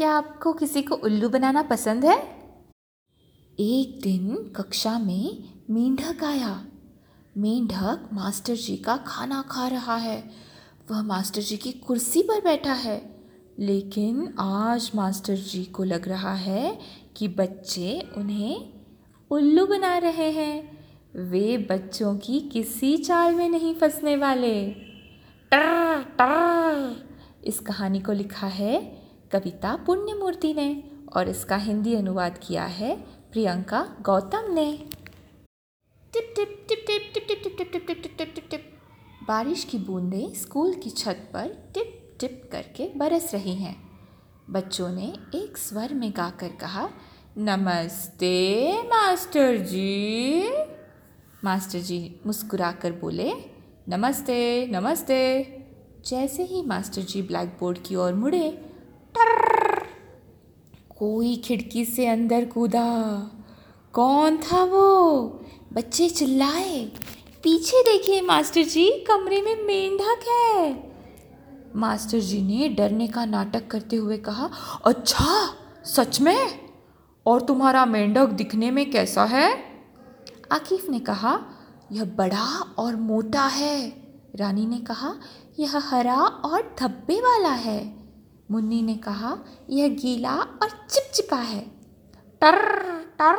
क्या आपको किसी को उल्लू बनाना पसंद है? एक दिन कक्षा में मेंढक आया। मेंढक मास्टर जी का खाना खा रहा है। वह मास्टर जी की कुर्सी पर बैठा है। लेकिन आज मास्टर जी को लग रहा है कि बच्चे उन्हें उल्लू बना रहे हैं। वे बच्चों की किसी चाल में नहीं फंसने वाले। टर टर इस कहानी को लिखा है कविता पुण्यमूर्ति ने और इसका हिंदी अनुवाद किया है प्रियंका गौतम ने टिप टिप टिप टिप टिप टिप टिप टिप टिप टिप टिप टिप टिप बारिश की बूंदें स्कूल की छत पर टिप टिप करके बरस रही हैं बच्चों ने एक स्वर में गाकर कहा नमस्ते मास्टर जी मास्टर जी मुस्कुराकर बोले नमस्ते नमस्ते जैसे ही मास्टर जी ब्लैक बोर्ड की ओर मुड़े कोई खिड़की से अंदर कूदा। कौन था वो? बच्चे चिल्लाए। पीछे देखिए मास्टर जी, कमरे में मेंढक है। मास्टर जी ने डरने का नाटक करते हुए कहा अच्छा सच में? और तुम्हारा मेंढक दिखने में कैसा है? आकिफ ने कहा, यह बड़ा और मोटा है। रानी ने कहा, यह हरा और धब्बे वाला है। मुन्नी ने कहा, यह गीला और चिपचिपा है। टर टर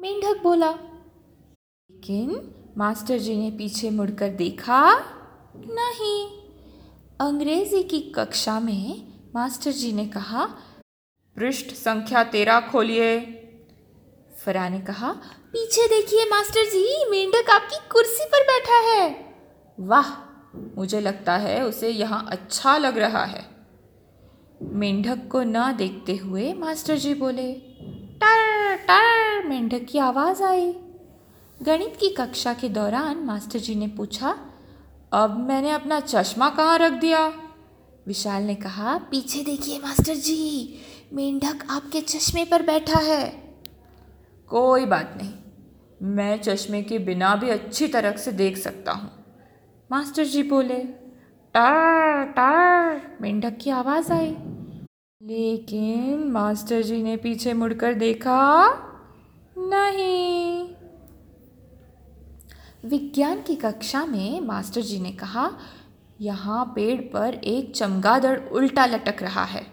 मेंढक बोला। लेकिन मास्टर जी ने पीछे मुड़कर देखा, नहीं। अंग्रेज़ी की कक्षा में मास्टर जी ने कहा, पृष्ठ संख्या तेरह खोलिए। फरा ने कहा, पीछे देखिए मास्टर जी, मेंढक आपकी कुर्सी पर बैठा है। वाह, मुझे लगता है उसे यहाँ अच्छा लग रहा है। मेंढक को न देखते हुए मास्टर जी बोले, टर टर, मेंढक की आवाज़ आई। गणित की कक्षा के दौरान मास्टर जी ने पूछा, अब मैंने अपना चश्मा कहाँ रख दिया? विशाल ने कहा, पीछे देखिए मास्टर जी, मेंढक आपके चश्मे पर बैठा है। कोई बात नहीं, मैं चश्मे के बिना भी अच्छी तरह से देख सकता हूँ। मास्टर जी बोले, टार टार, मेंढक की आवाज़ आई। लेकिन मास्टर जी ने पीछे मुड़कर देखा, नहीं। विज्ञान की कक्षा में मास्टर जी ने कहा, यहाँ पेड़ पर एक चमगादड़ उल्टा लटक रहा है।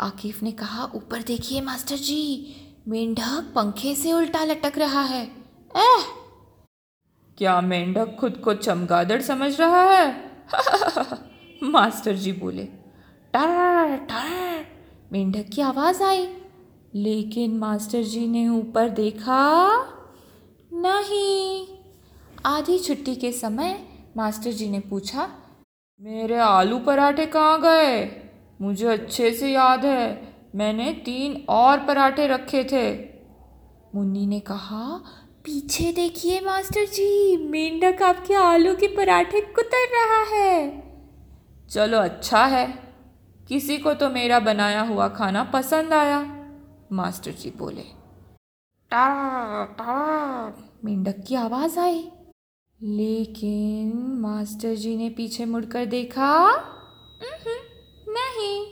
आकिफ ने कहा, ऊपर देखिए मास्टर जी, मेंढक पंखे से उल्टा लटक रहा है। एह! क्या मेंढक खुद को चमगादड़ समझ रहा है? मास्टर जी बोले, टर टर मेंढक की आवाज़ आई। लेकिन मास्टर जी ने ऊपर देखा, नहीं। आधी छुट्टी के समय मास्टर जी ने पूछा, मेरे आलू पराठे कहाँ गए? मुझे अच्छे से याद है, मैंने तीन और पराठे रखे थे। मुन्नी ने कहा, पीछे देखिए मास्टर जी, मेंढक आपके आलू के पराठे कुतर रहा है। चलो अच्छा है। किसी को तो मेरा बनाया हुआ खाना पसंद आया। मास्टर जी बोले। मेंढक की आवाज़ आई। लेकिन मास्टर जी ने पीछे मुड़कर देखा नहीं।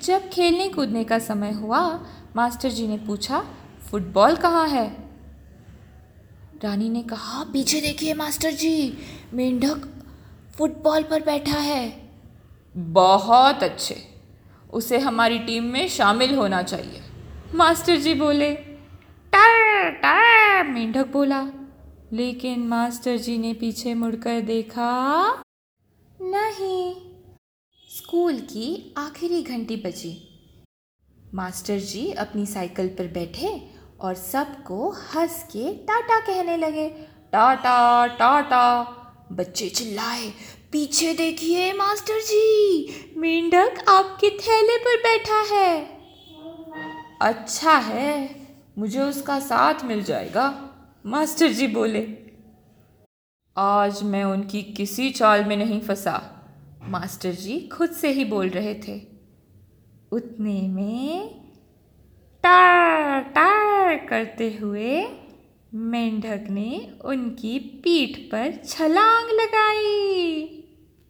जब खेलने कूदने का समय हुआ, मास्टर जी ने पूछा, फुटबॉल कहाँ है? रानी ने कहा, पीछे देखिए मास्टर जी, मेंढक फुटबॉल पर बैठा है। बहुत अच्छे। उसे हमारी टीम में शामिल होना चाहिए। मास्टर जी बोले, टर टर, मेंढक बोला। लेकिन मास्टर जी ने पीछे मुड़कर देखा, नहीं, स्कूल की आखिरी घंटी बजी। मास्टर जी अपनी साइकिल पर बैठे और सबको हंस के टाटा कहने लगे, टाटा टाटा, बच्चे चिल्लाए पीछे देखिए, मास्टर जी। मेंढक आपके थैले पर बैठा है। अच्छा है, मुझे उसका साथ मिल जाएगा, मास्टर जी बोले। आज मैं उनकी किसी चाल में नहीं फंसा, मास्टर जी खुद से ही बोल रहे थे। उतने में टार टार करते हुए मेंढक ने उनकी पीठ पर छलांग लगाई।